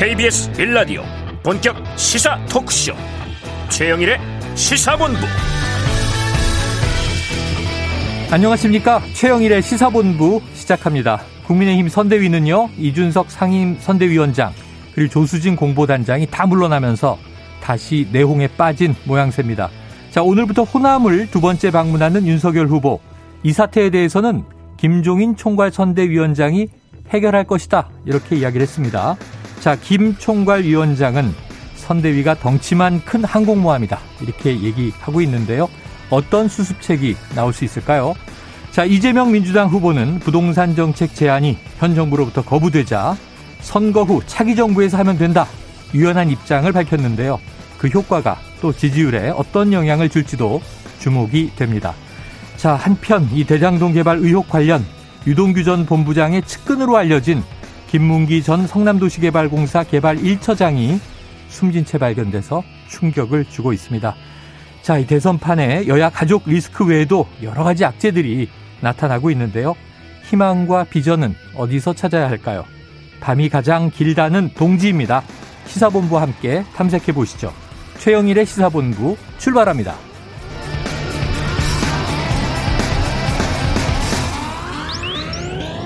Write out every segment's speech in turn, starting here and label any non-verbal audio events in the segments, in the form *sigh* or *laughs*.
KBS 빌라디오 본격 시사 토크쇼. 최영일의 시사본부. 안녕하십니까? 최영일의 시사본부 시작합니다. 국민의힘 선대위는요 이준석 상임 선대위원장 그리고 조수진 공보단장이 다 물러나면서 다시 내홍에 빠진 모양새입니다. 자 오늘부터 호남을 두 번째 방문하는 윤석열 후보. 이 사태에 대해서는 김종인 총괄 선대위원장이 해결할 것이다. 이렇게 이야기를 했습니다 자, 김 총괄 위원장은 선대위가 덩치만 큰 항공모함이다. 이렇게 얘기하고 있는데요. 어떤 수습책이 나올 수 있을까요? 자, 이재명 민주당 후보는 부동산 정책 제안이 현 정부로부터 거부되자 선거 후 차기 정부에서 하면 된다. 유연한 입장을 밝혔는데요. 그 효과가 또 지지율에 어떤 영향을 줄지도 주목이 됩니다. 자, 한편 이 대장동 개발 의혹 관련 유동규 전 본부장의 측근으로 알려진 김문기 전 성남도시개발공사 개발 1처장이 숨진 채 발견돼서 충격을 주고 있습니다. 자, 이 대선판에 여야 가족 리스크 외에도 여러 가지 악재들이 나타나고 있는데요. 희망과 비전은 어디서 찾아야 할까요? 밤이 가장 길다는 동지입니다. 시사본부와 함께 탐색해 보시죠. 최영일의 시사본부 출발합니다.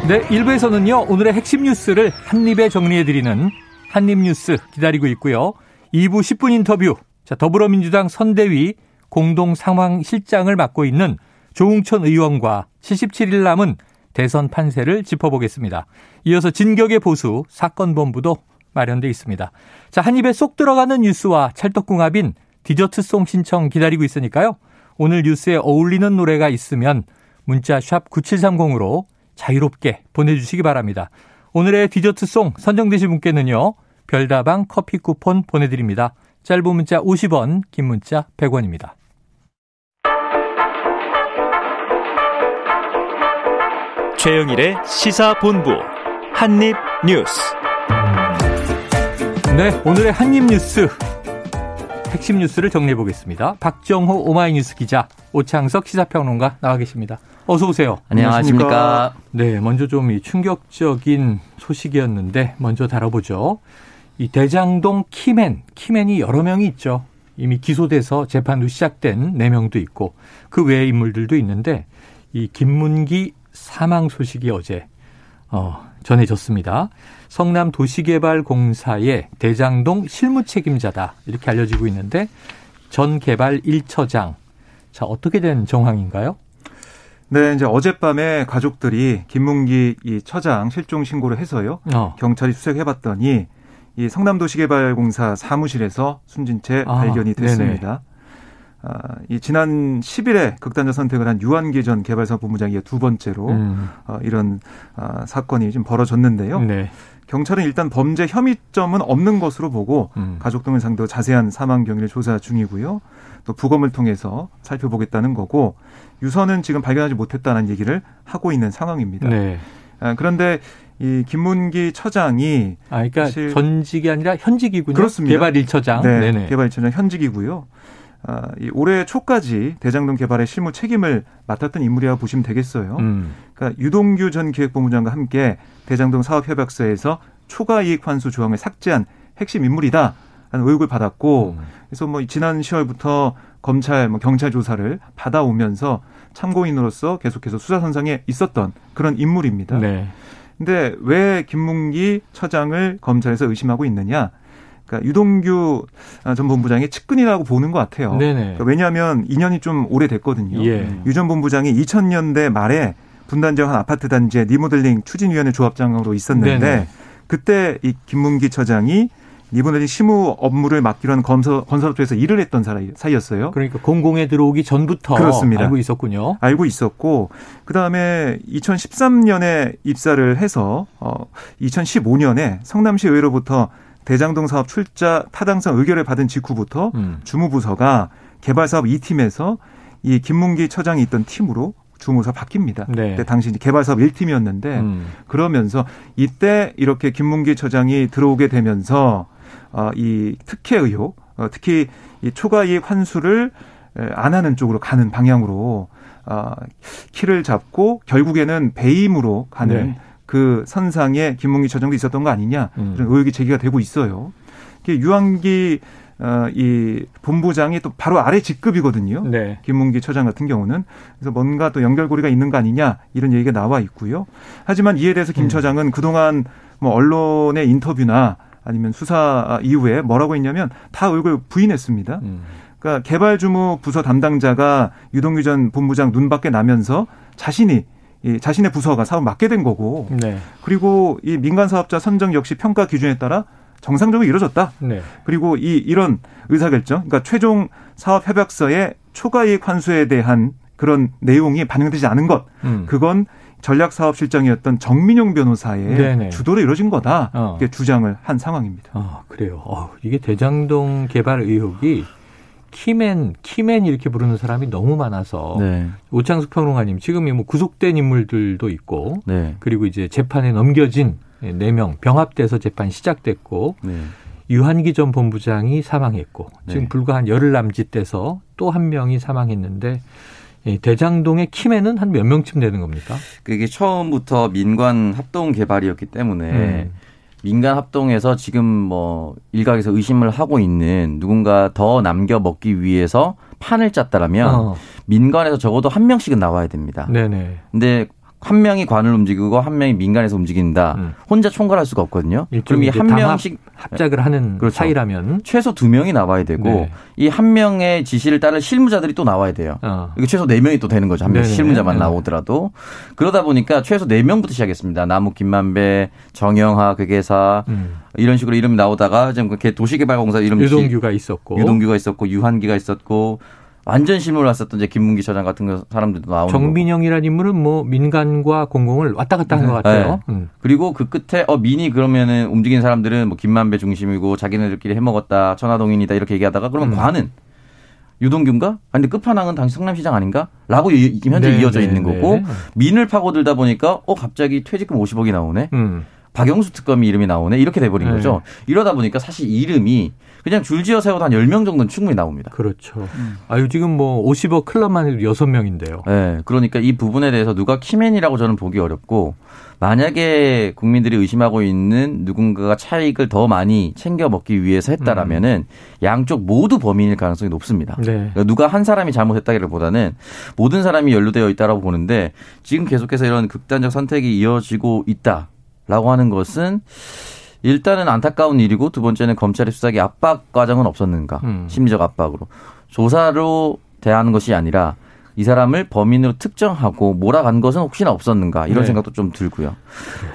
네, 1부에서는요, 오늘의 핵심 뉴스를 한입에 정리해드리는 한입뉴스 기다리고 있고요. 2부 10분 인터뷰, 자, 더불어민주당 선대위 공동 상황 실장을 맡고 있는 조웅천 의원과 77일 남은 대선 판세를 짚어보겠습니다. 이어서 진격의 보수 사건 본부도 마련돼 있습니다. 자, 한 입에 쏙 들어가는 뉴스와 찰떡궁합인 디저트송 신청 기다리고 있으니까요. 오늘 뉴스에 어울리는 노래가 있으면 문자 샵 9730으로 자유롭게 보내주시기 바랍니다. 오늘의 디저트송 선정되신 분께는요. 별다방 커피 쿠폰 보내드립니다. 짧은 문자 50원, 긴 문자 100원입니다. 최영일의 시사본부 한입뉴스 네, 오늘의 한입뉴스 핵심 뉴스를 정리해 보겠습니다. 박정호 오마이뉴스 기자, 오창석 시사평론가 나와 계십니다. 어서 오세요. 안녕하십니까. 네, 먼저 좀 이 충격적인 소식이었는데 먼저 다뤄보죠. 이 대장동 키맨, 키맨이 여러 명이 있죠. 이미 기소돼서 재판도 시작된 4명도 있고 그 외의 인물들도 있는데 이 김문기 사망 소식이 어제 어, 전해졌습니다. 성남 도시개발공사의 대장동 실무 책임자다 이렇게 알려지고 있는데 전 개발 1처장 자 어떻게 된 정황인가요? 네, 이제 어젯밤에 가족들이 김문기 이 처장 실종 신고를 해서요. 어. 경찰이 수색해봤더니 이 성남도시개발공사 사무실에서 숨진 채 아, 발견이 됐습니다. 아, 이 지난 10일에 극단적 선택을 한 유한기 전 개발사 본부장이 두 번째로 음. 어, 이런 아, 사건이 좀 벌어졌는데요. 네. 경찰은 일단 범죄 혐의점은 없는 것으로 보고 음. 가족 등을 상대로 자세한 사망 경위를 조사 중이고요. 또 부검을 통해서 살펴보겠다는 거고 유서는 지금 발견하지 못했다는 얘기를 하고 있는 상황입니다. 네. 아, 그런데 이 김문기 처장이 아 그러니까 전직이 아니라 현직이군요. 그렇습니다. 개발 1처장. 네. 네네. 개발 1처장 현직이고요. 아, 이 올해 초까지 대장동 개발의 실무 책임을 맡았던 인물이라고 보시면 되겠어요. 음. 그러니까 유동규 전 기획본부장과 함께 대장동 사업협약서에서 초과 이익 환수 조항을 삭제한 핵심 인물이다. 라는 의혹을 받았고 음. 그래서 뭐 지난 10월부터 검찰 뭐 경찰 조사를 받아오면서 참고인으로서 계속해서 수사 선상에 있었던 그런 인물입니다. 네. 근데 왜 김문기 처장을 검찰에서 의심하고 있느냐? 그러니까 유동규 전 본부장의 측근이라고 보는 것 같아요. 그러니까 왜냐하면 2년이 좀 오래됐거든요. 예. 유전 본부장이 2000년대 말에 분단지역 한 아파트 단지의 리모델링 추진위원회 조합장으로 있었는데 네네. 그때 이 김문기 처장이 리모델링 실무 업무를 맡기로 한 건설, 건설업소에서 일을 했던 사이였어요. 그러니까 공공에 들어오기 전부터 그렇습니다. 알고 있었군요. 알고 있었고 그다음에 2013년에 입사를 해서 어 2015년에 성남시 의회로부터 대장동 사업 출자 타당성 의결을 받은 직후부터 음. 주무부서가 개발 사업 2팀에서 이 김문기 처장이 있던 팀으로 주무부서 바뀝니다. 네. 그때 당시 개발사업 1팀이었는데 음. 그러면서 이때 이렇게 김문기 처장이 들어오게 되면서 어, 이 특혜 의혹, 어, 특히 이 초과 이익 환수를 안 하는 쪽으로 가는 방향으로 어, 키를 잡고 결국에는 배임으로 가는 네. 그 선상에 김문기 처장도 있었던 거 아니냐 이런 음. 의혹이 제기가 되고 있어요. 유한기 어, 이 본부장이 또 바로 아래 직급이거든요. 네. 김문기 처장 같은 경우는 그래서 뭔가 또 연결고리가 있는 거 아니냐 이런 얘기가 나와 있고요. 하지만 이에 대해서 김 음. 처장은 그동안 뭐 언론의 인터뷰나 아니면 수사 이후에 뭐라고 했냐면 다 얼굴 부인했습니다. 음. 그러니까 개발 주무 부서 담당자가 유동규 전 본부장 눈밖에 나면서 자신이 이 자신의 부서가 사업 맡게 된 거고 네. 그리고 이 민간 사업자 선정 역시 평가 기준에 따라 정상적으로 이루어졌다. 네. 그리고 이 이런 의사 결정, 그러니까 최종 사업 협약서의 초과 이익 환수에 대한 그런 내용이 반영되지 않은 것, 음. 그건 전략 사업 실장이었던 정민용 변호사의 네네. 주도로 이루어진 거다. 어. 이렇게 주장을 한 상황입니다. 아, 그래요. 어, 이게 대장동 개발 의혹이 키맨, 키맨 이렇게 부르는 사람이 너무 많아서 네. 오창숙 평론가님 지금 뭐 구속된 인물들도 있고 네. 그리고 이제 재판에 넘겨진 4명 병합돼서 재판 시작됐고 네. 유한기 전 본부장이 사망했고 지금 네. 불과 한 열흘 남짓 돼서 또 한 명이 사망했는데 대장동의 키맨은 한 몇 명쯤 되는 겁니까? 그게 처음부터 민관 합동 개발이었기 때문에 음. 민간 합동에서 지금 뭐 일각에서 의심을 하고 있는 누군가 더 남겨 먹기 위해서 판을 짰다라면 어. 민간에서 적어도 한 명씩은 나와야 됩니다. 네네. 근데 한 명이 관을 움직이고 한 명이 민간에서 움직인다. 음. 혼자 총괄할 수가 없거든요. 그럼 이 한 명씩 합작을 하는 그렇죠. 사이라면 최소 두 명이 나와야 되고 네. 이한 명의 지시를 따를 실무자들이 또 나와야 돼요. 어. 이거 최소 네 명이 또 되는 거죠. 한 명 실무자만 네. 나오더라도 그러다 보니까 최소 네 명부터 시작했습니다. 나무 김만배, 정영하 회계사 음. 이런 식으로 이름이 나오다가 지금 도시개발공사 이름 유동규가 있었고 유동규가 있었고 유한기가 있었고 완전 실무를 왔었던 이제 김문기 처장 같은 사람들도 나오는 정민영이라는 인물은 뭐 민간과 공공을 왔다 갔다 한것 네. 같아요. 네. 음. 그리고 그 끝에 어 민이 그러면은 움직이는 사람들은 뭐 김만배 중심이고 자기네들끼리 해먹었다 천하동인이다 이렇게 얘기하다가 그러면 음. 관은 유동균가? 아니 근데 끝판왕은 당시 성남시장 아닌가? 라고 현재 네, 이어져 네, 있는 거고 네. 민을 파고들다 보니까 어 갑자기 퇴직금 50억이 나오네. 음. 박영수 특검이 이름이 나오네. 이렇게 돼버린 네. 거죠. 이러다 보니까 사실 이름이 그냥 줄지어 세워도 한 10명 정도는 충분히 나옵니다. 그렇죠. 음. 아유, 지금 뭐 50억 클럽만 해도 6명인데요. 네. 그러니까 이 부분에 대해서 누가 키맨이라고 저는 보기 어렵고 만약에 국민들이 의심하고 있는 누군가가 차익을 더 많이 챙겨 먹기 위해서 했다라면은 음. 양쪽 모두 범인일 가능성이 높습니다. 네. 그러니까 누가 한 사람이 잘못했다기보다는 모든 사람이 연루되어 있다라고 보는데 지금 계속해서 이런 극단적 선택이 이어지고 있다 라고 하는 것은 일단은 안타까운 일이고 두 번째는 검찰의 수사기 압박 과정은 없었는가 음. 심리적 압박으로 조사로 대하는 것이 아니라 이 사람을 범인으로 특정하고 몰아간 것은 혹시나 없었는가 이런 네. 생각도 좀 들고요.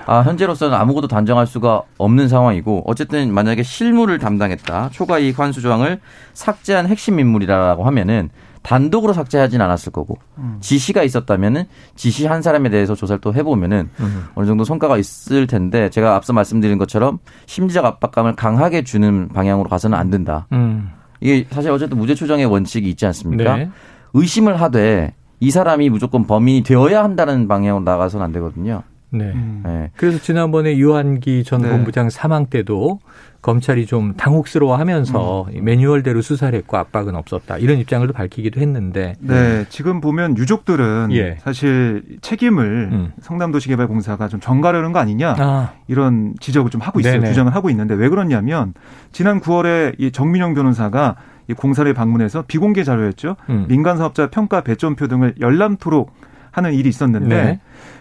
아, 현재로서는 아무것도 단정할 수가 없는 상황이고 어쨌든 만약에 실무를 담당했다 초과 이익 환수 조항을 삭제한 핵심 인물이라고 하면은 단독으로 삭제하진 않았을 거고 음. 지시가 있었다면은 지시한 사람에 대해서 조사를 또 해보면은 음. 어느 정도 성과가 있을 텐데 제가 앞서 말씀드린 것처럼 심리적 압박감을 강하게 주는 방향으로 가서는 안 된다. 음. 이게 사실 어쨌든 무죄 추정의 원칙이 있지 않습니까? 네. 의심을 하되 이 사람이 무조건 범인이 되어야 한다는 방향으로 나가서는 안 되거든요. 네. 음. 네. 그래서 지난번에 유한기 전 네. 본부장 사망 때도 검찰이 좀 당혹스러워하면서 음. 매뉴얼대로 수사를 했고 압박은 없었다 이런 입장을 밝히기도 했는데 네 지금 보면 유족들은 예. 사실 책임을 음. 성남도시개발공사가 좀 전가려는 거 아니냐 아. 이런 지적을 좀 하고 있어요 네네. 주장을 하고 있는데 왜 그러냐면 지난 9월에 이 정민영 변호사가 이 공사를 방문해서 비공개 자료였죠 음. 민간 사업자 평가 배점표 등을 열람토록 하는 일이 있었는데 네.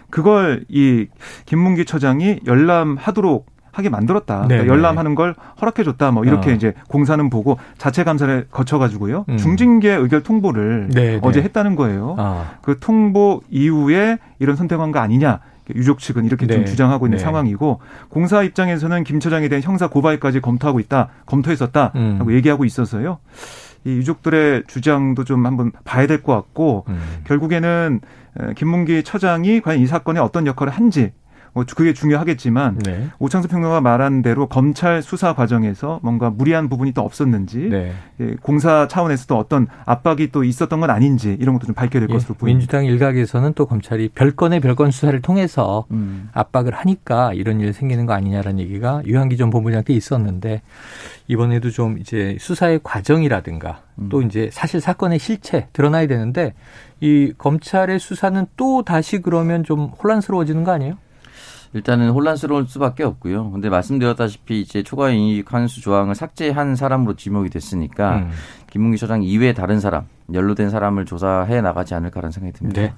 그걸 이 김문기 처장이 열람하도록 하게 만들었다. 그러니까 열람하는 걸 허락해 줬다. 뭐 이렇게 어. 이제 공사는 보고 자체 감사를 거쳐 가지고요 음. 중징계 의결 통보를 네네. 어제 했다는 거예요. 아. 그 통보 이후에 이런 선택한 거 아니냐. 유족 측은 이렇게 네. 좀 주장하고 있는 네. 상황이고 공사 입장에서는 김 처장에 대한 형사 고발까지 검토하고 있다, 검토했었다라고 음. 얘기하고 있어서요. 이 유족들의 주장도 좀 한번 봐야 될 것 같고 음. 결국에는 김문기 처장이 과연 이 사건에 어떤 역할을 한지 뭐 그게 중요하겠지만 네. 오창수 평론가 말한 대로 검찰 수사 과정에서 뭔가 무리한 부분이 또 없었는지 네. 예, 공사 차원에서도 어떤 압박이 또 있었던 건 아닌지 이런 것도 좀 밝혀야 될 예, 것으로 보입니다. 민주당 일각에서는 또 검찰이 별건의 별건 수사를 통해서 음. 압박을 하니까 이런 일이 생기는 거 아니냐라는 얘기가 유한기 전 본부장 때 있었는데 이번에도 좀 이제 수사의 과정이라든가 음. 또 이제 사실 사건의 실체 드러나야 되는데 이 검찰의 수사는 또 다시 그러면 좀 혼란스러워지는 거 아니에요? 일단은 혼란스러울 수밖에 없고요. 근데 말씀드렸다시피 이제 초과 이익 환수 조항을 삭제한 사람으로 지목이 됐으니까 음. 김문기 처장 이외에 다른 사람 연루된 사람을 조사해 나가지 않을까라는 생각이 듭니다. 네.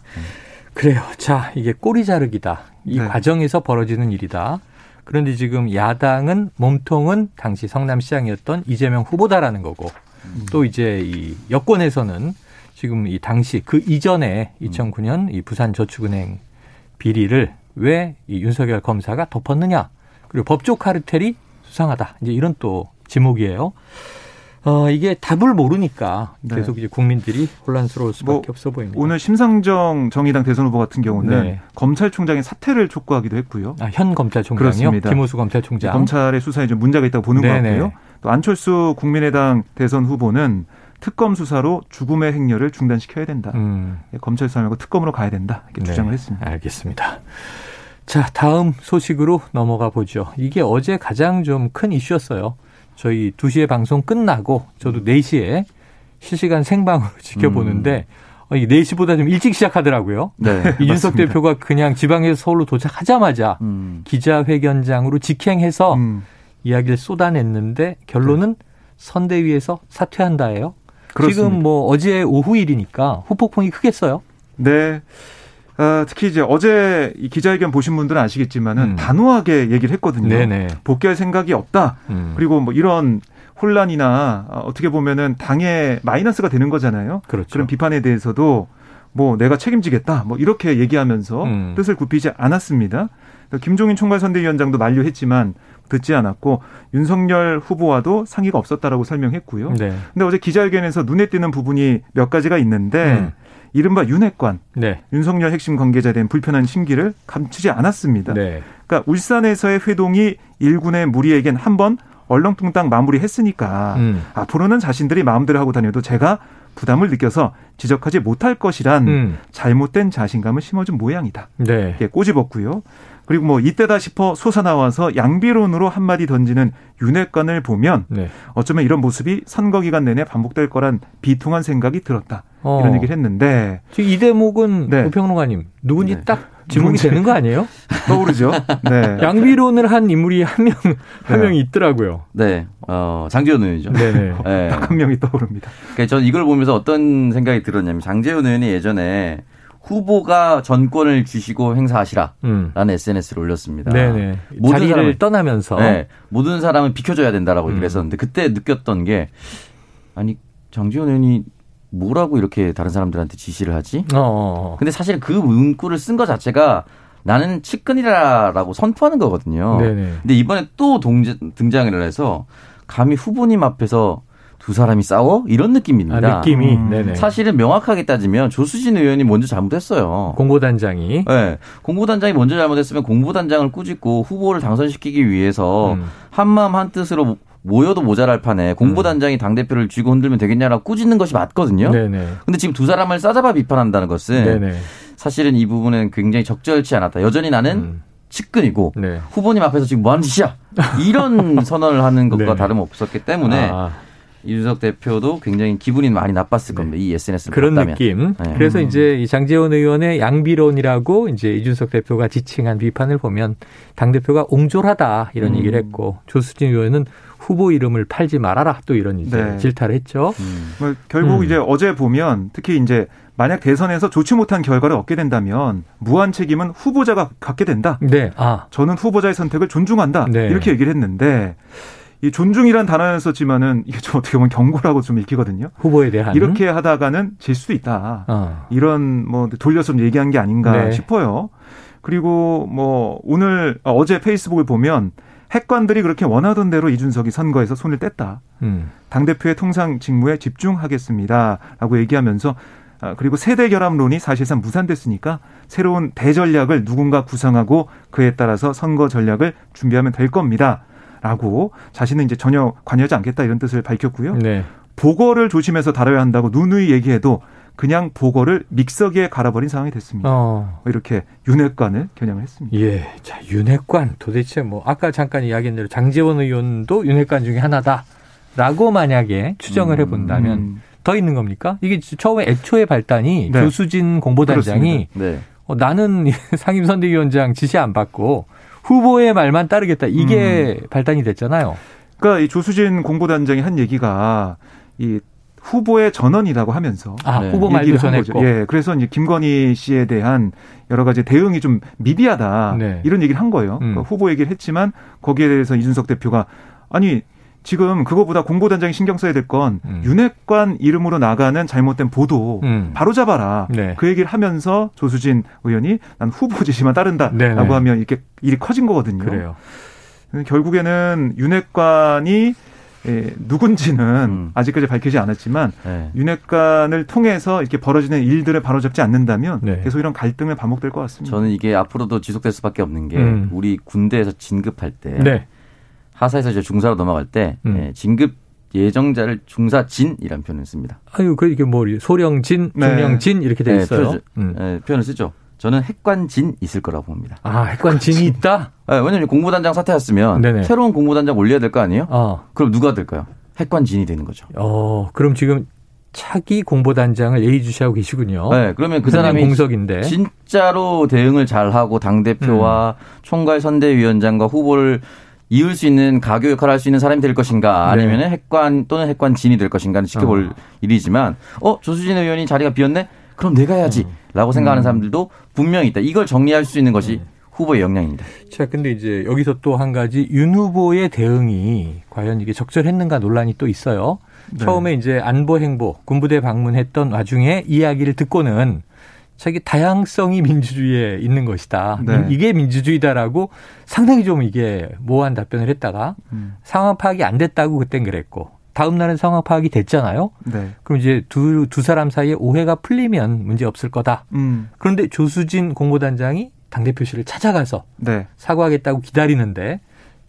그래요. 자, 이게 꼬리 자르기다. 이 네. 과정에서 벌어지는 일이다. 그런데 지금 야당은 몸통은 당시 성남시장이었던 이재명 후보다라는 거고 음. 또 이제 이 여권에서는 지금 이 당시 그 이전에 2009년 이 부산저축은행 비리를 왜 이 윤석열 검사가 덮었느냐 그리고 법조 카르텔이 수상하다 이제 이런 또 지목이에요. 어, 이게 답을 모르니까 네. 계속 이제 국민들이 혼란스러울 수밖에 뭐 없어 보입니다. 오늘 심상정 정의당 대선 후보 같은 경우는 네. 검찰총장의 사퇴를 촉구하기도 했고요. 아, 현 검찰총장이요? 그렇습니다. 김호수 검찰총장. 검찰의 수사에 좀 문제가 있다고 보는 네네. 것 같고요. 또 안철수 국민의당 대선 후보는 특검 수사로 죽음의 행렬을 중단시켜야 된다. 음. 예, 검찰 수사 말고 특검으로 가야 된다. 이렇게 네. 주장을 했습니다. 알겠습니다. 자, 다음 소식으로 넘어가 보죠. 이게 어제 가장 좀 큰 이슈였어요. 저희 2시에 방송 끝나고 저도 4시에 실시간 생방으로 *laughs* 지켜보는데 음. 이 4시보다 좀 일찍 시작하더라고요. 네, *laughs* 이준석 대표가 그냥 지방에서 서울로 도착하자마자 음. 기자회견장으로 직행해서 음. 이야기를 쏟아냈는데 결론은 네. 선대위에서 사퇴한다예요. 그렇습니다. 지금 뭐 어제 오후 일이니까 후폭풍이 크겠어요. 네. 어, 특히 이제 어제 이 기자회견 보신 분들은 아시겠지만은 음. 단호하게 얘기를 했거든요. 네네. 복귀할 생각이 없다. 음. 그리고 뭐 이런 혼란이나 어, 어떻게 보면은 당에 마이너스가 되는 거잖아요. 그렇죠. 그런 비판에 대해서도 뭐 내가 책임지겠다. 뭐 이렇게 얘기하면서 음. 뜻을 굽히지 않았습니다. 김종인 총괄 선대위원장도 만류했지만 듣지 않았고 윤석열 후보와도 상의가 없었다라고 설명했고요. 네. 근데 어제 기자회견에서 눈에 띄는 부분이 몇 가지가 있는데 음. 이른바 윤핵관, 네. 윤석열 핵심 관계자에 대한 불편한 심기를 감추지 않았습니다. 네. 그러니까 울산에서의 회동이 일군의 무리에겐 한번 얼렁뚱땅 마무리했으니까 음. 앞으로는 자신들이 마음대로 하고 다녀도 제가 부담을 느껴서 지적하지 못할 것이란 음. 잘못된 자신감을 심어준 모양이다. 네. 꼬집었고요. 그리고 뭐 이때다 싶어 솟아 나와서 양비론으로 한마디 던지는 윤핵관을 보면 네. 어쩌면 이런 모습이 선거 기간 내내 반복될 거란 비통한 생각이 들었다. 어. 이런 얘기를 했는데 이 대목은 네. 우평론가님 누군지 네. 딱 지목이 되는 거 아니에요? *laughs* 떠오르죠. 네. 양비론을 한 인물이 한 명, 한 네. 명이 있더라고요. 네. 어, 장재현 의원이죠. 네네. 네. 딱 한 명이 떠오릅니다. 그러니까 저는 이걸 보면서 어떤 생각이 들었냐면 장재현 의원이 예전에 후보가 전권을 주시고 행사하시라라는 음. SNS를 올렸습니다. 네네. 모든 자리를 사람을, 떠나면서 네, 모든 사람을 비켜줘야 된다라고 음. 그랬었는데 그때 느꼈던 게 아니 장지원 의원이 뭐라고 이렇게 다른 사람들한테 지시를 하지? 어어. 어, 어. 근데 사실 그 문구를 쓴 것 자체가 나는 측근이라라고 선포하는 거거든요. 네네. 근데 이번에 또 동제, 등장을 해서 감히 후보님 앞에서 두 사람이 싸워? 이런 느낌입니다. 아, 느낌이. 음. 사실은 명확하게 따지면 조수진 의원이 먼저 잘못했어요. 공보단장이. 네. 공보단장이 먼저 잘못했으면 공보단장을 꾸짖고 후보를 당선시키기 위해서 음. 한마음 한뜻으로 모여도 모자랄 판에 공보단장이 당대표를 쥐고 흔들면 되겠냐라고 꾸짖는 것이 맞거든요. 네네. 근데 지금 두 사람을 싸잡아 비판한다는 것은 네네. 사실은 이 부분은 굉장히 적절치 않았다. 여전히 나는 음. 측근이고 네. 후보님 앞에서 지금 뭐 하는 짓이야? 이런 *laughs* 선언을 하는 것과 네. 다름없었기 때문에 아. 이준석 대표도 굉장히 기분이 많이 나빴을 겁니다. 네. 이 SNS를 그런 봤다면. 느낌. 네. 그래서 음. 이제 이 장재원 의원의 양비론이라고 이제 이준석 대표가 지칭한 비판을 보면 당 대표가 옹졸하다 이런 음. 얘기를 했고 조수진 의원은 후보 이름을 팔지 말아라 또 이런 이제 네. 질타를 했죠. 음. 뭐 결국 음. 이제 어제 보면 특히 이제 만약 대선에서 좋지 못한 결과를 얻게 된다면 무한 책임은 후보자가 갖게 된다. 네. 아. 저는 후보자의 선택을 존중한다. 네. 이렇게 얘기를 했는데 이 존중이란 단어는 썼지만은 이게 좀 어떻게 보면 경고라고 좀 읽히거든요. 후보에 대한 이렇게 하다가는 질 수도 있다. 어. 이런 뭐 돌려서 얘기한 게 아닌가 네. 싶어요. 그리고 뭐 오늘 아, 어제 페이스북을 보면 핵관들이 그렇게 원하던 대로 이준석이 선거에서 손을 뗐다. 음. 당 대표의 통상 직무에 집중하겠습니다라고 얘기하면서 아, 그리고 세대 결합론이 사실상 무산됐으니까 새로운 대전략을 누군가 구상하고 그에 따라서 선거 전략을 준비하면 될 겁니다. 라고 자신은 이제 전혀 관여하지 않겠다 이런 뜻을 밝혔고요. 네. 보고를 조심해서 다뤄야 한다고 누누이 얘기해도 그냥 보고를 믹서기에 갈아버린 상황이 됐습니다. 어. 이렇게 윤핵관을 겨냥을 했습니다. 예. 자, 윤핵관 도대체 뭐 아까 잠깐 이야기한 대로 장재원 의원도 윤핵관 중에 하나다라고 만약에 추정을 해 본다면 음. 더 있는 겁니까? 이게 처음에 애초에 발단이 네. 조수진 공보단장이 네. 어, 나는 *laughs* 상임선대위원장 지시 안 받고 후보의 말만 따르겠다. 이게 음. 발단이 됐잖아요. 그러니까 이 조수진 공보단장이 한 얘기가 이 후보의 전원이라고 하면서 아, 네. 후보 말도 전했고. 예, 그래서 이제 김건희 씨에 대한 여러 가지 대응이 좀 미비하다 네. 이런 얘기를 한 거예요. 음. 그러니까 후보 얘기를 했지만 거기에 대해서 이준석 대표가 아니 지금 그거보다 공보단장이 신경 써야 될건 음. 윤핵관 이름으로 나가는 잘못된 보도 음. 바로 잡아라. 네. 그 얘기를 하면서 조수진 의원이 난 후보 지시만 따른다라고 네네. 네. 하면 이렇게 일이 커진 거거든요. 그래요. 결국에는 윤핵관이 예, 누군지는 음. 아직까지 밝히지 않았지만 네. 윤핵관을 통해서 이렇게 벌어지는 일들을 바로잡지 않는다면 네. 계속 이런 갈등을 반복될 것 같습니다. 저는 이게 앞으로도 지속될 수밖에 없는 게 음. 우리 군대에서 진급할 때 네. 하사에서 이제 중사로 넘어갈 때 음. 예, 진급 예정자를 중사진이라는 표현을 씁니다. 아유, 그 이게 뭐 소령진, 네. 중령진 이렇게 돼 네, 있어요. 표, 음. 네, 표현을 쓰죠. 저는 핵관진 있을 거라고 봅니다. 아, 핵관진이 있다? 네, 왜냐면 공무단장 사퇴했으면 네네. 새로운 공무단장 올려야 될 거 아니에요? 어. 그럼 누가 될까요? 핵관진이 되는 거죠. 어, 그럼 지금 차기 공보단장을 예의주시하고 계시군요. 네, 그러면 그 사람이 공석인데 진짜로 대응을 잘하고 당 대표와 음. 총괄 선대위원장과 후보를 이을 수 있는 가교 역할을 할 수 있는 사람이 될 것인가 아니면 네. 핵관 또는 핵관진이 될 것인가는 지켜볼 어. 일이지만 어 조수진 의원이 자리가 비었네 그럼 내가 해야지라고 음. 생각하는 사람들도 분명히 있다. 이걸 정리할 수 있는 것이 음. 후보의 역량입니다. 자, 근데 이제 여기서 또 한 가지 윤 후보의 대응이 과연 이게 적절했는가 논란이 또 있어요. 네. 처음에 이제 안보 행보 군부대 방문했던 와중에 이야기를 듣고는 자기 다양성이 민주주의에 있는 것이다. 네. 이게 민주주의다라고 상당히 좀 이게 모호한 답변을 했다가 음. 상황 파악이 안 됐다고 그땐 그랬고 다음 날은 상황 파악이 됐잖아요. 네. 그럼 이제 두, 두 사람 사이에 오해가 풀리면 문제 없을 거다. 음. 그런데 조수진 공보단장이 당대표실을 찾아가서 네. 사과하겠다고 기다리는데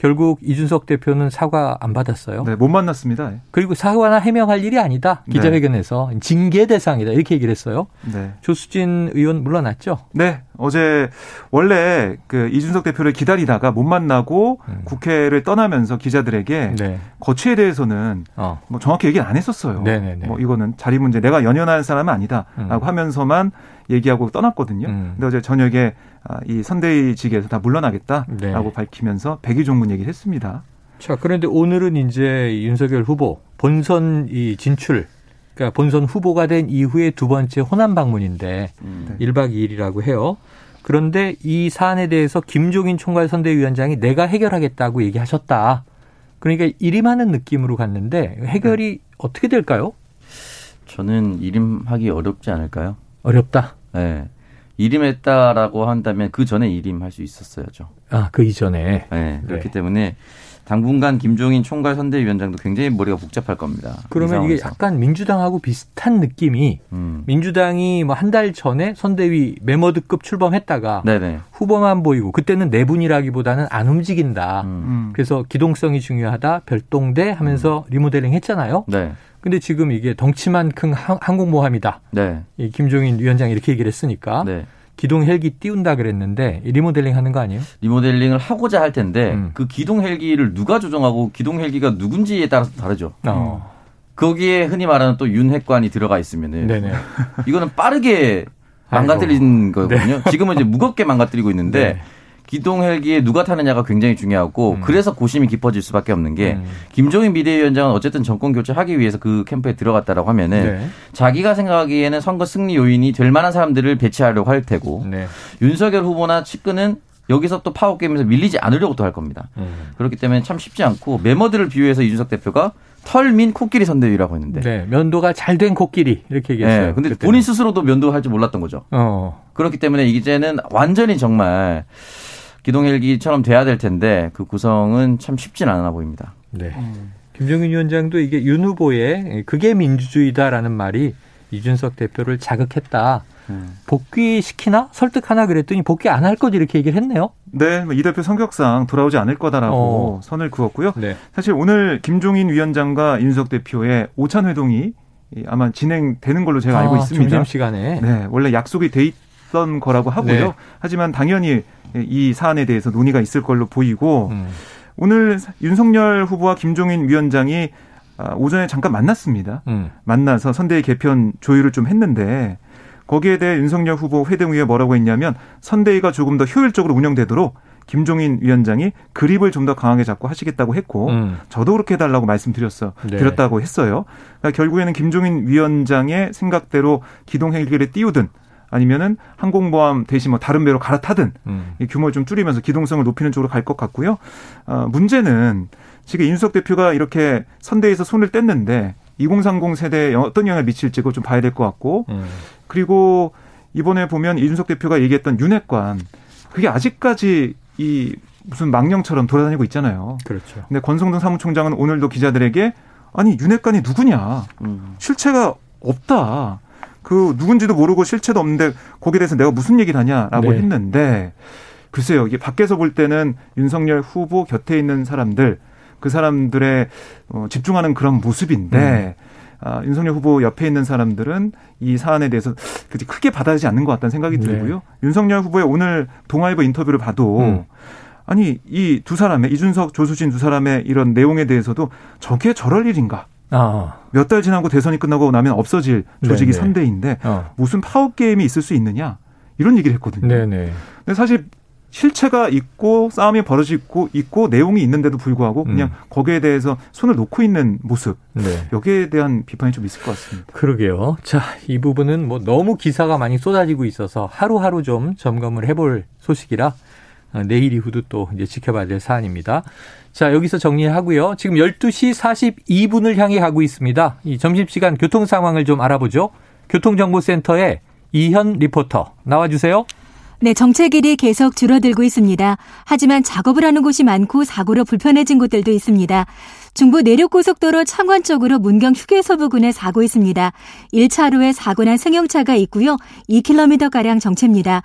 결국 이준석 대표는 사과 안 받았어요. 네, 못 만났습니다. 그리고 사과나 해명할 일이 아니다. 네. 기자회견에서 네. 징계 대상이다. 이렇게 얘기를 했어요. 네. 조수진 의원 물러났죠? 네. 어제 원래 그 이준석 대표를 기다리다가 못 만나고 음. 국회를 떠나면서 기자들에게 네. 거취에 대해서는 어. 뭐 정확히 얘기는 안 했었어요. 네네네. 뭐 이거는 자리 문제 내가 연연한 사람은 아니다라고 음. 하면서만 얘기하고 떠났거든요. 음. 근데 어제 저녁에 아, 이 선대위 직에서 다 물러나겠다라고 네. 밝히면서 백의종군 얘기를 했습니다. 자, 그런데 오늘은 이제 윤석열 후보 본선 이 진출 그러니까 본선 후보가 된 이후에 두 번째 호남 방문인데 음. 1박 2일이라고 해요. 그런데 이 사안에 대해서 김종인 총괄 선대위원장이 내가 해결하겠다고 얘기하셨다. 그러니까 일임하는 느낌으로 갔는데 해결이 네. 어떻게 될까요? 저는 일임하기 어렵지 않을까요? 어렵다. 네. 일임했다라고 한다면 그 전에 일임할 수 있었어야죠. 아, 그 이전에. 네. 그렇기 네. 때문에 당분간 김종인 총괄 선대위원장도 굉장히 머리가 복잡할 겁니다. 그러면 이게 약간 민주당하고 비슷한 느낌이 음. 민주당이 뭐 한 달 전에 선대위 메머드급 출범했다가 네네. 후보만 보이고 그때는 내분이라기보다는 안 움직인다. 음. 음. 그래서 기동성이 중요하다. 별동대 하면서 음. 리모델링 했잖아요. 네. 근데 지금 이게 덩치만 큰 항공모함이다. 네. 이 김종인 위원장이 이렇게 얘기를 했으니까 네. 기동 헬기 띄운다 그랬는데 리모델링 하는 거 아니에요? 리모델링을 하고자 할 텐데 음. 그 기동 헬기를 누가 조정하고 기동 헬기가 누군지에 따라서 다르죠. 어. 거기에 흔히 말하는 또 윤핵관이 들어가 있으면은 네네. 이거는 빠르게 망가뜨린 거거든요. 네. 지금은 이제 무겁게 망가뜨리고 있는데 네. 기동 헬기에 누가 타느냐가 굉장히 중요하고 음. 그래서 고심이 깊어질 수밖에 없는 게 음. 김종인 비대위원장은 어쨌든 정권 교체하기 위해서 그 캠프에 들어갔다라고 하면은 네. 자기가 생각하기에는 선거 승리 요인이 될 만한 사람들을 배치하려고 할 테고 네. 윤석열 후보나 측근은 여기서 또 파워 게임에서 밀리지 않으려고 또 할 겁니다. 음. 그렇기 때문에 참 쉽지 않고 매머드를 비유해서 이준석 대표가 털 민 코끼리 선대위라고 했는데. 네, 면도가 잘 된 코끼리 이렇게 얘기했어요. 네, 근데 그때는. 본인 스스로도 면도할 줄 몰랐던 거죠. 어. 그렇기 때문에 이제는 완전히 정말 기동 헬기처럼 돼야 될 텐데 그 구성은 참 쉽진 않아 보입니다. 네. 음. 김정인 위원장도 이게 윤 후보의 그게 민주주의다라는 말이 이준석 대표를 자극했다. 음. 복귀시키나 설득하나 그랬더니 복귀 안 할 것 이렇게 얘기를 했네요. 네, 뭐이 대표 성격상 돌아오지 않을 거다라고 어. 선을 그었고요. 네. 사실 오늘 김종인 위원장과 윤석 대표의 오찬 회동이 아마 진행되는 걸로 제가 아, 알고 있습니다. 점심 시간에. 네, 원래 약속이 돼 있던 거라고 하고요. 네. 하지만 당연히 이 사안에 대해서 논의가 있을 걸로 보이고 음. 오늘 윤석열 후보와 김종인 위원장이 아, 오전에 잠깐 만났습니다. 음. 만나서 선대위 개편 조율을 좀 했는데 거기에 대해 윤석열 후보 회동 위에 뭐라고 했냐면 선대위가 조금 더 효율적으로 운영되도록 김종인 위원장이 그립을 좀 더 강하게 잡고 하시겠다고 했고 음. 저도 그렇게 해달라고 말씀드렸어 네. 드렸다고 했어요. 그러니까 결국에는 김종인 위원장의 생각대로 기동 헬기를 띄우든 아니면은 항공모함 대신 뭐 다른 배로 갈아타든 음. 이 규모를 좀 줄이면서 기동성을 높이는 쪽으로 갈 것 같고요. 어, 문제는 지금 인수석 대표가 이렇게 선대에서 손을 뗐는데 2030 세대에 어떤 영향을 미칠지 그걸 좀 봐야 될 것 같고 음. 그리고 이번에 보면 이준석 대표가 얘기했던 윤핵관 그게 아직까지 이 무슨 망령처럼 돌아다니고 있잖아요. 그렇죠. 근데 권성동 사무총장은 오늘도 기자들에게 아니 윤핵관이 누구냐 음. 실체가 없다. 그 누군지도 모르고 실체도 없는데 거기에 대해서 내가 무슨 얘기를 하냐라고 네. 했는데 글쎄요 이게 밖에서 볼 때는 윤석열 후보 곁에 있는 사람들 그 사람들의 어, 집중하는 그런 모습인데 음. 아, 윤석열 후보 옆에 있는 사람들은 이 사안에 대해서 그렇게 크게 받아들이지 않는 것 같다는 생각이 네. 들고요. 윤석열 후보의 오늘 동아일보 인터뷰를 봐도 음. 아니 이 두 사람의 이준석 조수진 두 사람의 이런 내용에 대해서도 저게 저럴 일인가? 아. 몇달 지나고 대선이 끝나고 나면 없어질 조직이 네네. 선대인데 어. 무슨 파워 게임이 있을 수 있느냐 이런 얘기를 했거든요. 네네. 근데 사실 실체가 있고 싸움이 벌어지고 있고 내용이 있는데도 불구하고 그냥 음. 거기에 대해서 손을 놓고 있는 모습 네. 여기에 대한 비판이 좀 있을 것 같습니다. 그러게요. 자, 이 부분은 뭐 너무 기사가 많이 쏟아지고 있어서 하루하루 좀 점검을 해볼 소식이라 어, 내일 이후도 또 이제 지켜봐야 될 사안입니다. 자, 여기서 정리하고요. 지금 12시 42분을 향해 가고 있습니다. 이 점심시간 교통 상황을 좀 알아보죠. 교통정보센터에 이현 리포터 나와주세요. 네, 정체길이 계속 줄어들고 있습니다. 하지만 작업을 하는 곳이 많고 사고로 불편해진 곳들도 있습니다. 중부 내륙고속도로 창원 쪽으로 문경 휴게소 부근에 사고 있습니다. 1차로에 사고 난 승용차가 있고요. 2km가량 정체입니다.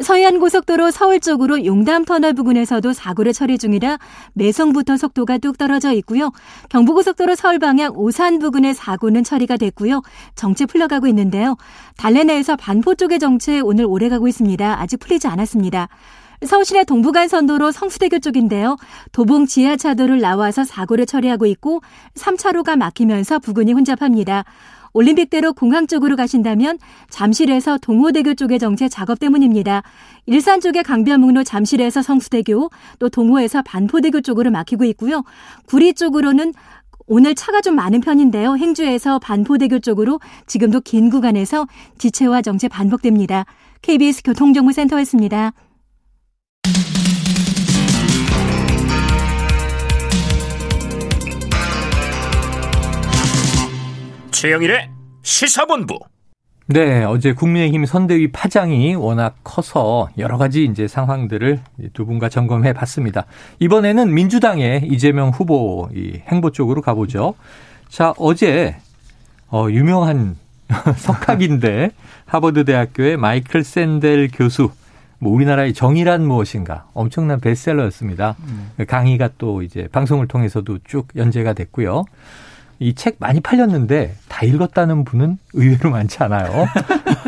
서해안 고속도로 서울 쪽으로 용담 터널 부근에서도 사고를 처리 중이라 매송부터 속도가 뚝 떨어져 있고요. 경부고속도로 서울 방향 오산 부근의 사고는 처리가 됐고요. 정체 풀려가고 있는데요. 달래내에서 반포 쪽의 정체 오늘 오래 가고 있습니다. 아직 풀리지 않았습니다. 서울시내 동부간선도로 성수대교 쪽인데요. 도봉 지하차도를 나와서 사고를 처리하고 있고 3차로가 막히면서 부근이 혼잡합니다. 올림픽대로 공항 쪽으로 가신다면 잠실에서 동호대교 쪽의 정체 작업 때문입니다. 일산 쪽의 강변북로 잠실에서 성수대교, 또 동호에서 반포대교 쪽으로 막히고 있고요. 구리 쪽으로는 오늘 차가 좀 많은 편인데요. 행주에서 반포대교 쪽으로 지금도 긴 구간에서 지체와 정체 반복됩니다. KBS 교통정보센터였습니다. 최영일의 시사본부. 네, 어제 국민의힘 선대위 파장이 워낙 커서 여러 가지 이제 상황들을 두 분과 점검해 봤습니다. 이번에는 민주당의 이재명 후보 이 행보 쪽으로 가보죠. 자, 어제 어 유명한 *laughs* 석학인데 하버드 대학교의 마이클 샌델 교수 뭐 우리나라의 정의란 무엇인가 엄청난 베스트셀러였습니다. 음. 강의가 또 이제 방송을 통해서도 쭉 연재가 됐고요. 이 책 많이 팔렸는데 다 읽었다는 분은 의외로 많지 않아요.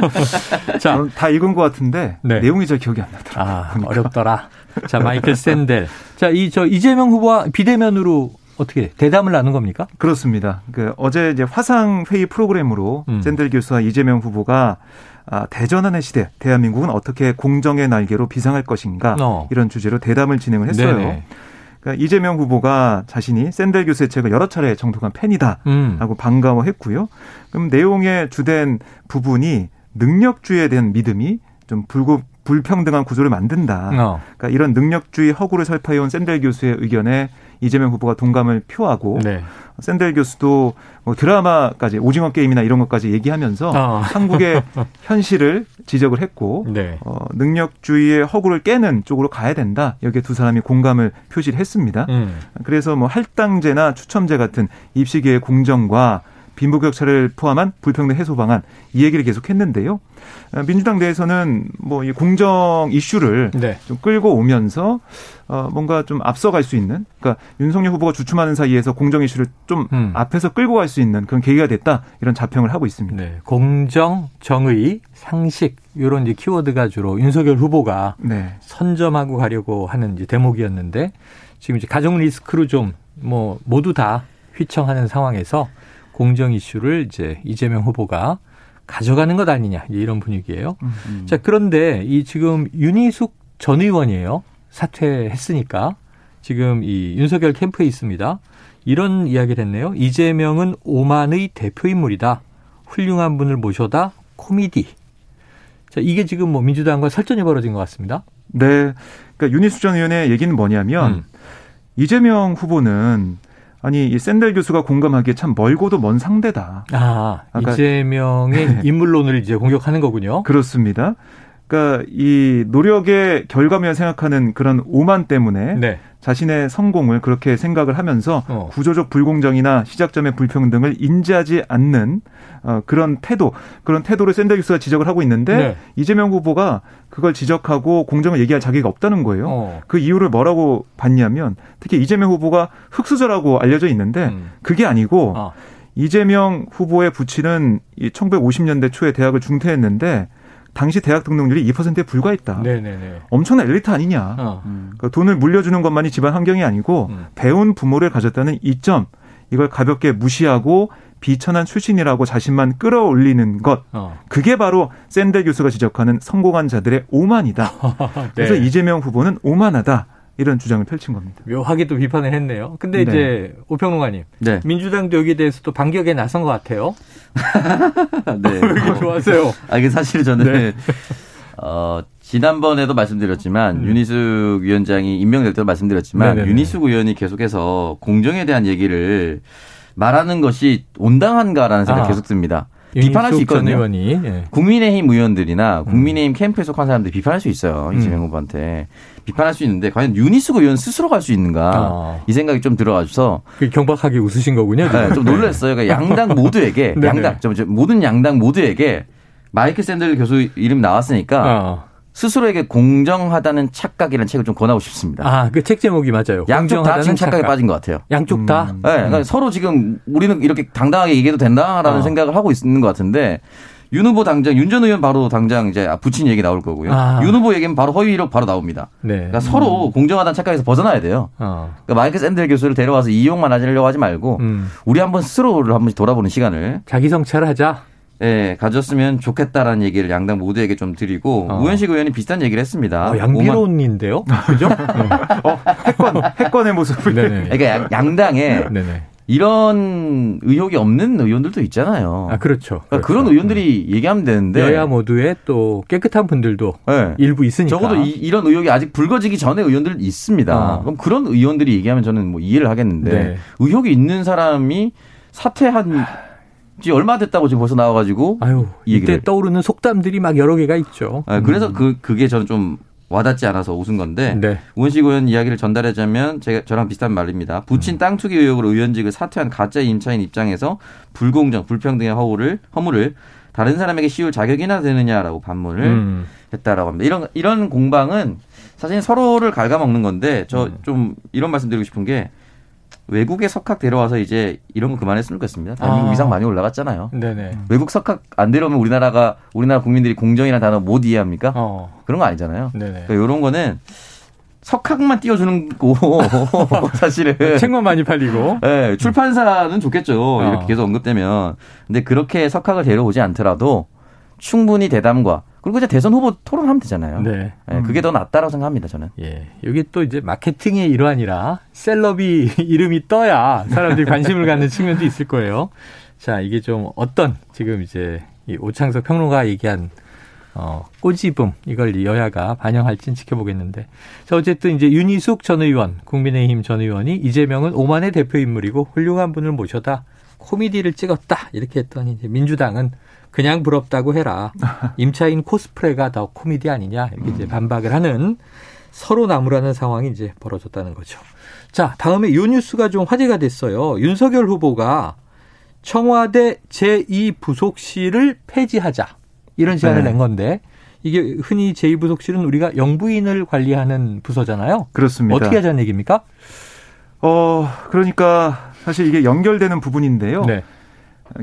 *laughs* 자, 다 읽은 것 같은데 네. 내용이 잘 기억이 안 나더라고요. 아, 보니까. 어렵더라. 자, 마이클 *laughs* 샌델. 자, 이 저 이재명 후보와 비대면으로 어떻게 대담을 나눈 겁니까? 그렇습니다. 그 어제 이제 화상 회의 프로그램으로 음. 샌델 교수와 이재명 후보가 아, 대전환의 시대, 대한민국은 어떻게 공정의 날개로 비상할 것인가 어. 이런 주제로 대담을 진행을 했어요. 네네. 그러니까 이재명 후보가 자신이 샌델 교수의 책을 여러 차례 정독한 팬이다라고 음. 반가워했고요. 그럼 내용의 주된 부분이 능력주의에 대한 믿음이 좀 불구 불평등한 구조를 만든다. 어. 그러니까 이런 능력주의 허구를 설파해온 샌델 교수의 의견에 이재명 후보가 동감을 표하고 네. 샌델 교수도 뭐 드라마까지 오징어 게임이나 이런 것까지 얘기하면서 어. 한국의 *laughs* 현실을 지적을 했고 네. 어, 능력주의의 허구를 깨는 쪽으로 가야 된다. 여기에 두 사람이 공감을 표시를 했습니다. 음. 그래서 뭐 할당제나 추첨제 같은 입시계의 공정과 빈부격차를 포함한 불평등 해소 방안 이 얘기를 계속했는데요. 어, 민주당 내에서는 뭐 이 공정 이슈를 네. 좀 끌고 오면서 어 뭔가 좀 앞서갈 수 있는 그러니까 윤석열 후보가 주춤하는 사이에서 공정 이슈를 좀 음. 앞에서 끌고 갈 수 있는 그런 계기가 됐다 이런 자평을 하고 있습니다. 네. 공정, 정의, 상식 이런 이제 키워드가 주로 윤석열 후보가 네. 선점하고 가려고 하는 이제 대목이었는데 지금 이제 가정 리스크로 좀 뭐 모두 다 휘청하는 상황에서 공정 이슈를 이제 이재명 후보가 가져가는 것 아니냐 이런 분위기예요. 음. 자 그런데 이 지금 윤희숙 전 의원이에요. 사퇴했으니까 지금 이 윤석열 캠프에 있습니다. 이런 이야기를 했네요. 이재명은 오만의 대표 인물이다. 훌륭한 분을 모셔다 코미디. 자, 이게 지금 뭐 민주당과 설전이 벌어진 것 같습니다. 네. 그러니까 윤희수 전 의원의 얘기는 뭐냐면 음. 이재명 후보는 아니 이 샌델 교수가 공감하기에 참 멀고도 먼 상대다. 아 이재명의 *laughs* 인물론을 이제 공격하는 거군요. 그렇습니다. 그러니까 이 노력의 결과면 생각하는 그런 오만 때문에 네. 자신의 성공을 그렇게 생각을 하면서 어. 구조적 불공정이나 시작점의 불평 등을 인지하지 않는 어, 그런 태도, 그런 태도를 샌더기스가 지적을 하고 있는데 네. 이재명 후보가 그걸 지적하고 공정을 얘기할 자격이 없다는 거예요. 어. 그 이유를 뭐라고 봤냐면 특히 이재명 후보가 흑수저라고 알려져 있는데 음. 그게 아니고 어. 이재명 후보의 부친은 이 1950년대 초에 대학을 중퇴했는데 당시 대학 등록률이 2%에 불과했다. 네네네. 엄청난 엘리트 아니냐. 어. 그러니까 돈을 물려주는 것만이 집안 환경이 아니고 음. 배운 부모를 가졌다는 이점 이걸 가볍게 무시하고 비천한 출신이라고 자신만 끌어올리는 것 어. 그게 바로 샌델 교수가 지적하는 성공한 자들의 오만이다. *laughs* 네. 그래서 이재명 후보는 오만하다. 이런 주장을 펼친 겁니다. 묘하게 또 비판을 했네요. 근데 네. 이제 오평론가님, 네. 민주당도 여기에 대해서 또 반격에 나선 것 같아요. *laughs* 네. 왜 이렇게 좋아하세요? 아, 이게 사실 저는 네. *laughs* 어, 지난번에도 말씀드렸지만 음. 윤희숙 위원장이 임명될 때도 말씀드렸지만 네네네. 윤희숙 의원이 계속해서 공정에 대한 얘기를 말하는 것이 온당한가라는 생각이 아. 계속 듭니다. 비판할 수 있거든요. 의원이. 예. 국민의힘 의원들이나 음. 국민의힘 음. 캠프에 속한 사람들 비판할 수 있어요. 이재명 음. 후보한테. 비판할 수 있는데 과연 윤희숙 의원 스스로 갈 수 있는가 아. 이 생각이 좀 들어가서 경박하게 웃으신 거군요. 네, 좀 놀랐어요. 그러니까 양당 모두에게 *laughs* 양당 모든 양당 모두에게 마이클 샌들 교수 이름 나왔으니까 아. 스스로에게 공정하다는 착각이라는 책을 좀 권하고 싶습니다. 아, 그 책 제목이 맞아요. 양쪽 다 지금 착각에 착각. 빠진 것 같아요. 양쪽 다? 음. 네, 그러니까 서로 지금 우리는 이렇게 당당하게 얘기해도 된다라는 어. 생각을 하고 있는 것 같은데 윤 후보 당장 윤 전 의원 바로 당장 이제 부친 얘기 나올 거고요. 아. 윤 후보 얘기는 바로 허위 이력 바로 나옵니다. 네. 그러니까 음. 서로 공정하다는 착각에서 벗어나야 돼요. 어. 그러니까 마이클 샌델 교수를 데려와서 이용만 하려고 하지 말고 음. 우리 한번 스스로를 한번 돌아보는 시간을 자기 성찰하자. 예, 가졌으면 좋겠다라는 얘기를 양당 모두에게 좀 드리고 어. 우현식 의원이 비슷한 얘기를 했습니다. 어, 양비론인데요, *laughs* 그죠? 네. 어, 해권 해권의 모습을. 네네. 그러니까 양, 당에 이런 의혹이 없는 의원들도 있잖아요. 아 그렇죠. 그러니까 그렇죠. 그런 의원들이 네. 얘기하면 되는데 여야 모두에 또 깨끗한 분들도 네. 일부 있으니까. 적어도 이, 런 의혹이 아직 불거지기 전에 의원들 있습니다. 어. 그럼 그런 의원들이 얘기하면 저는 뭐 이해를 하겠는데 네. 의혹이 있는 사람이 사퇴한 지 얼마 됐다고 지금 벌써 나와가지고 아유 이때 떠오르는 속담들이 막 여러 개가 있죠. 네, 그래서 음. 그 그게 저는 좀 와닿지 않아서 웃은 건데 네. 우원식 의원 이야기를 전달하자면 제가 저랑 비슷한 말입니다. 부친 음. 땅 투기 의혹으로 의원직을 사퇴한 가짜 임차인 입장에서 불공정, 불평등의 허물을 허물을 다른 사람에게 씌울 자격이나 되느냐라고 반문을 음. 했다라고 합니다. 이런 이런 공방은 사실 서로를 갉아먹는 건데 저좀 음. 이런 말씀드리고 싶은 게 외국에 석학 데려와서 이제 이런 거 그만했으면 좋겠습니다. 대한민국 아. 위상 많이 올라갔잖아요. 네네. 외국 석학 안 데려오면 우리나라가 우리나라 국민들이 공정이라는 단어 못 이해합니까? 어. 그런 거 아니잖아요. 네네. 그러니까 이런 거는 석학만 띄워주는 거 *laughs* 사실은 책만 많이 팔리고 네, 출판사는 좋겠죠 어. 이렇게 계속 언급되면 근데 그렇게 석학을 데려오지 않더라도 충분히 대담과 그리고 이제 대선 후보 토론하면 되잖아요. 네. 네 그게 더 낫다라고 생각합니다, 저는. 예. 여기 또 이제 마케팅의 일환이라 셀럽이 *laughs* 이름이 떠야 사람들이 관심을 갖는 측면도 있을 거예요. 자, 이게 좀 어떤 지금 이제 이 오창석 평론가 얘기한 어, 꼬집음 이걸 여야가 반영할진 지켜보겠는데. 자, 어쨌든 이제 윤희숙 전 의원, 국민의힘 전 의원이 이재명은 오만의 대표 인물이고 훌륭한 분을 모셔다 코미디를 찍었다 이렇게 했더니 이제 민주당은 그냥 부럽다고 해라. *laughs* 임차인 코스프레가 더 코미디 아니냐 이렇게 이제 반박을 하는 서로 나무라는 상황이 이제 벌어졌다는 거죠. 자, 다음에 요 뉴스가 좀 화제가 됐어요. 윤석열 후보가 청와대 제2부속실을 폐지하자. 이런 제안을 네. 낸 건데 이게 흔히 제2부속실은 우리가 영부인을 관리하는 부서잖아요. 그렇습니다. 어떻게 하자는 얘기입니까? 어, 그러니까 사실 이게 연결되는 부분인데요. 네.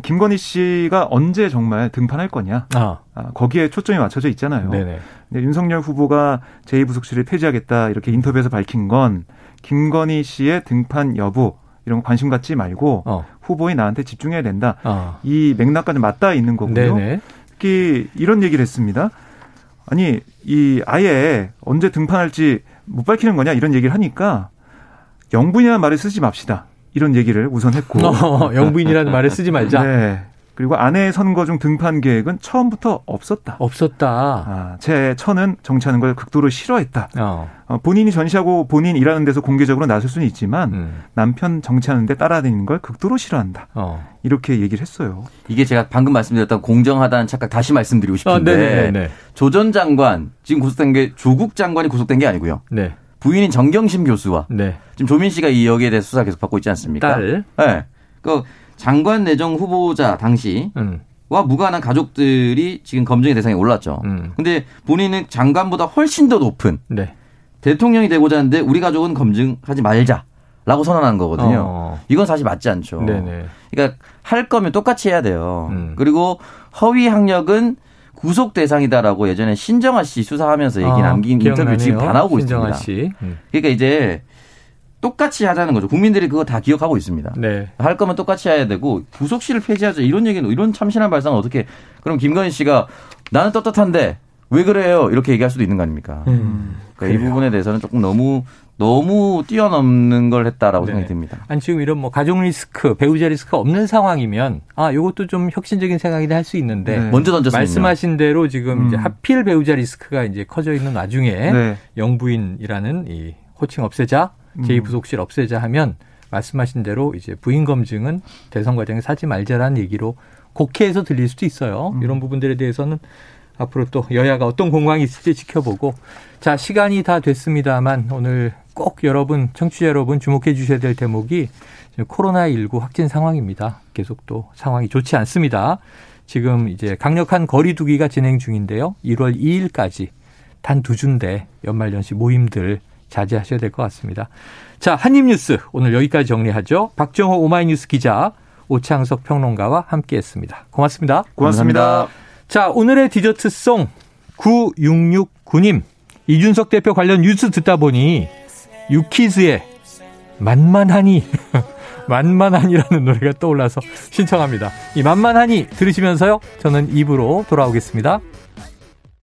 김건희 씨가 언제 정말 등판할 거냐. 아. 아 거기에 초점이 맞춰져 있잖아요. 네네. 근데 윤석열 후보가 제2부속실을 폐지하겠다 이렇게 인터뷰에서 밝힌 건 김건희 씨의 등판 여부 이런 거 관심 갖지 말고 어. 후보인 나한테 집중해야 된다. 어. 이 맥락까지 맞닿아 있는 거고요. 네네. 특히 이런 얘기를 했습니다. 아니 이 아예 언제 등판할지 못 밝히는 거냐 이런 얘기를 하니까 영분이라는 말을 쓰지 맙시다. 이런 얘기를 우선 했고 어, 영부인이라는 말을 쓰지 말자. 네. 그리고 아내의 선거 중 등판 계획은 처음부터 없었다. 없었다. 아, 제 처는 정치하는 걸 극도로 싫어했다. 어. 어, 본인이 전시하고 본인 일하는 데서 공개적으로 나설 수는 있지만 음. 남편 정치하는 데 따라다니는 걸 극도로 싫어한다. 어. 이렇게 얘기를 했어요. 이게 제가 방금 말씀드렸던 공정하다는 착각 다시 말씀드리고 아, 싶은데 네네네. 조전 장관 지금 구속된 게 조국 장관이 구속된 게 아니고요. 네. 부인인 정경심 교수와 네. 지금 조민 씨가 이 여기에 대해서 수사 계속 받고 있지 않습니까? 딸. 네. 그 장관 내정 후보자 당시 음. 와 무관한 가족들이 지금 검증의 대상에 올랐죠. 음. 근데 본인은 장관보다 훨씬 더 높은 네. 대통령이 되고자 하는데 우리 가족은 검증하지 말자 라고 선언한 거거든요. 어. 이건 사실 맞지 않죠. 네네. 그러니까 할 거면 똑같이 해야 돼요. 음. 그리고 허위 학력은 구속 대상이다라고 예전에 신정아 씨 수사하면서 얘기 남긴 인터뷰 아, 기억나네요. 지금 다 나오고 신정아 있습니다. 씨. 음. 그러니까 이제 똑같이 하자는 거죠. 국민들이 그거 다 기억하고 있습니다. 네. 할 거면 똑같이 해야 되고 구속실을 폐지하자 이런 얘기는 이런 참신한 발상은 어떻게 그럼 김건희 씨가 나는 떳떳한데 왜 그래요 이렇게 얘기할 수도 있는 거 아닙니까? 음. 그러니까 이 부분에 대해서는 조금 너무 너무 뛰어넘는 걸 했다라고 네. 생각이 듭니다. 아니 지금 이런 뭐 가족 리스크, 배우자 리스크가 없는 상황이면 아 이것도 좀 혁신적인 생각이다 할 수 있는데 네. 먼저 던졌습니다. 말씀하신 대로 지금 이제 음. 하필 배우자 리스크가 이제 커져 있는 와중에 네. 영부인이라는 이 호칭 없애자, 음. 제2부속실 없애자 하면 말씀하신 대로 이제 부인 검증은 대선 과정에 사지 말자라는 얘기로 곡해해서 들릴 수도 있어요. 음. 이런 부분들에 대해서는 앞으로 또 여야가 어떤 공방이 있을지 지켜보고 자 시간이 다 됐습니다만 오늘 꼭 여러분 청취자 여러분 주목해 주셔야 될 대목이 코로나19 확진 상황입니다. 계속 또 상황이 좋지 않습니다. 지금 이제 강력한 거리두기가 진행 중인데요. 1월 2일까지 단 두 주인데 연말연시 모임들 자제하셔야 될 것 같습니다. 자, 한입뉴스 오늘 여기까지 정리하죠. 박정호 오마이뉴스 기자, 오창석 평론가와 함께했습니다. 고맙습니다. 고맙습니다. 감사합니다. 자, 오늘의 디저트송 9669님. 이준석 대표 관련 뉴스 듣다 보니 유키즈의 만만하니 *laughs* 만만하니라는 노래가 떠올라서 신청합니다. 이 만만하니 들으시면서요. 저는 입으로 돌아오겠습니다.